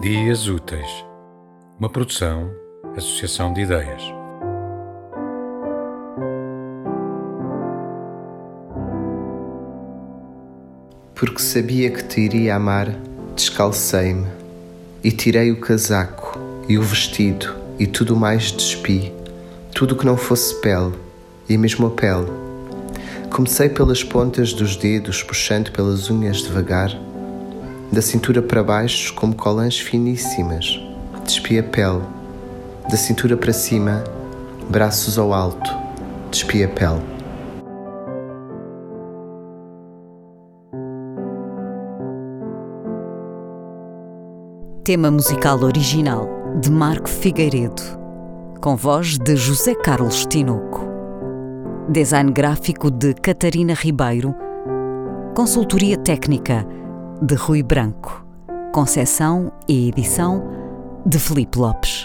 Dias Úteis, uma produção, associação de ideias. Porque sabia que te iria amar, descalcei-me e tirei o casaco e o vestido e tudo mais despi, tudo que não fosse pele e mesmo a pele. Comecei pelas pontas dos dedos, puxando pelas unhas devagar da cintura para baixo como colãs finíssimas. Despi a pele. Da cintura para cima, braços ao alto. Despi a pele. Tema musical original de Marco Figueiredo, com voz de José Carlos Tinoco. Design gráfico de Catarina Ribeiro. Consultoria técnica de Rui Branco. Concessão e edição de Felipe Lopes.